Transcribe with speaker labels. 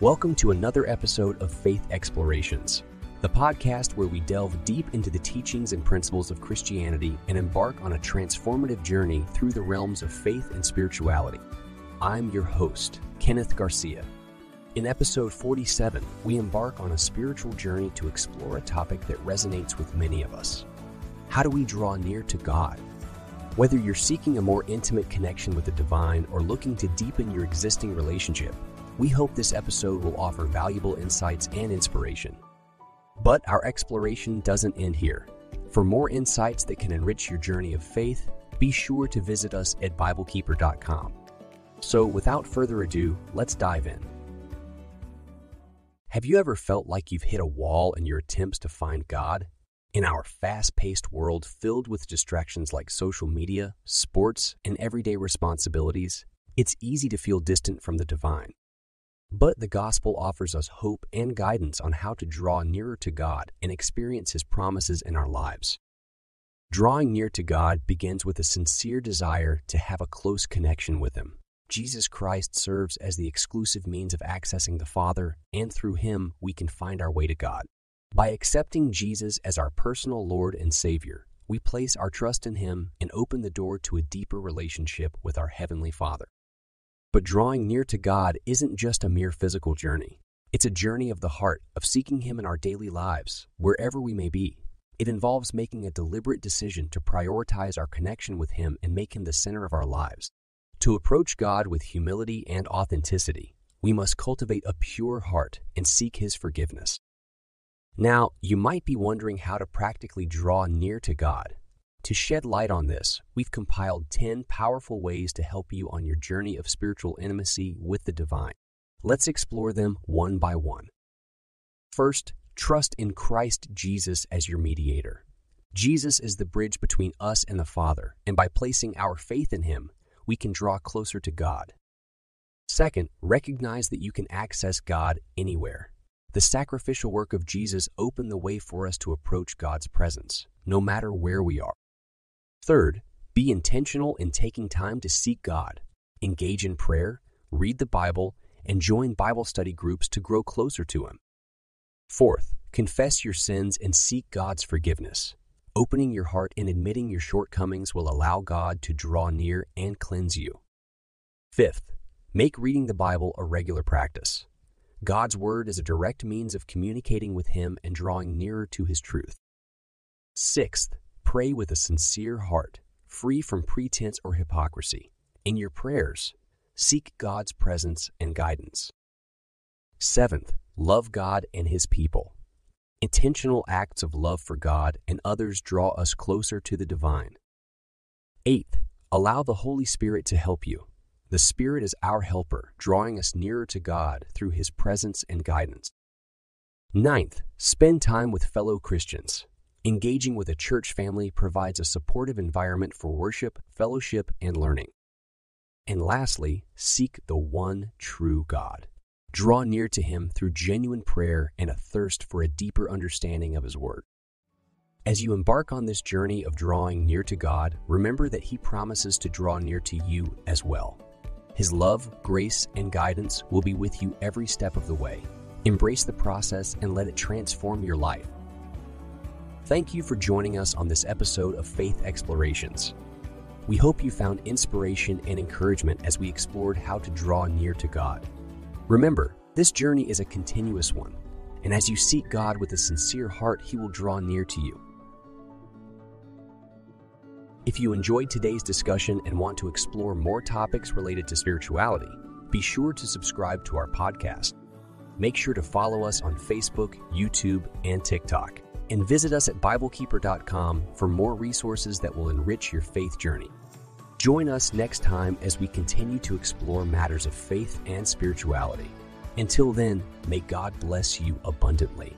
Speaker 1: Welcome to another episode of Faith Explorations, the podcast where we delve deep into the teachings and principles of Christianity and embark on a transformative journey through the realms of faith and spirituality. I'm your host, Kenneth Garcia. In episode 47, we embark on a spiritual journey to explore a topic that resonates with many of us. How do we draw near to God? Whether you're seeking a more intimate connection with the divine or looking to deepen your existing relationship, we hope this episode will offer valuable insights and inspiration. But our exploration doesn't end here. For more insights that can enrich your journey of faith, be sure to visit us at BibleKeeper.com. So, without further ado, let's dive in. Have you ever felt like you've hit a wall in your attempts to find God? In our fast paced world filled with distractions like social media, sports, and everyday responsibilities, it's easy to feel distant from the divine. But the gospel offers us hope and guidance on how to draw nearer to God and experience His promises in our lives. Drawing near to God begins with a sincere desire to have a close connection with Him. Jesus Christ serves as the exclusive means of accessing the Father, and through Him we can find our way to God. By accepting Jesus as our personal Lord and Savior, we place our trust in Him and open the door to a deeper relationship with our Heavenly Father. But drawing near to God isn't just a mere physical journey. It's a journey of the heart, of seeking Him in our daily lives, wherever we may be. It involves making a deliberate decision to prioritize our connection with Him and make Him the center of our lives. To approach God with humility and authenticity, we must cultivate a pure heart and seek His forgiveness. Now, you might be wondering how to practically draw near to God. To shed light on this, we've compiled 10 powerful ways to help you on your journey of spiritual intimacy with the divine. Let's explore them one by one. First, trust in Christ Jesus as your mediator. Jesus is the bridge between us and the Father, and by placing our faith in Him, we can draw closer to God. Second, recognize that you can access God anywhere. The sacrificial work of Jesus opened the way for us to approach God's presence, no matter where we are. Third, be intentional in taking time to seek God, engage in prayer, read the Bible, and join Bible study groups to grow closer to Him. Fourth, confess your sins and seek God's forgiveness. Opening your heart and admitting your shortcomings will allow God to draw near and cleanse you. Fifth, make reading the Bible a regular practice. God's Word is a direct means of communicating with Him and drawing nearer to His truth. Sixth, Pray with a sincere heart, free from pretense or hypocrisy. In your prayers, seek God's presence and guidance. Seventh, love God and His people. Intentional acts of love for God and others draw us closer to the divine. Eighth, allow the Holy Spirit to help you. The Spirit is our helper, drawing us nearer to God through His presence and guidance. Ninth, spend time with fellow Christians. Engaging with a church family provides a supportive environment for worship, fellowship, and learning. And lastly, seek the one true God. Draw near to Him through genuine prayer and a thirst for a deeper understanding of His Word. As you embark on this journey of drawing near to God, remember that He promises to draw near to you as well. His love, grace, and guidance will be with you every step of the way. Embrace the process and let it transform your life. Thank you for joining us on this episode of Faith Explorations. We hope you found inspiration and encouragement as we explored how to draw near to God. Remember, this journey is a continuous one, and as you seek God with a sincere heart, He will draw near to you. If you enjoyed today's discussion and want to explore more topics related to spirituality, be sure to subscribe to our podcast. Make sure to follow us on Facebook, YouTube, and TikTok and visit us at BibleKeeper.com for more resources that will enrich your faith journey. Join us next time as we continue to explore matters of faith and spirituality. Until then, may God bless you abundantly.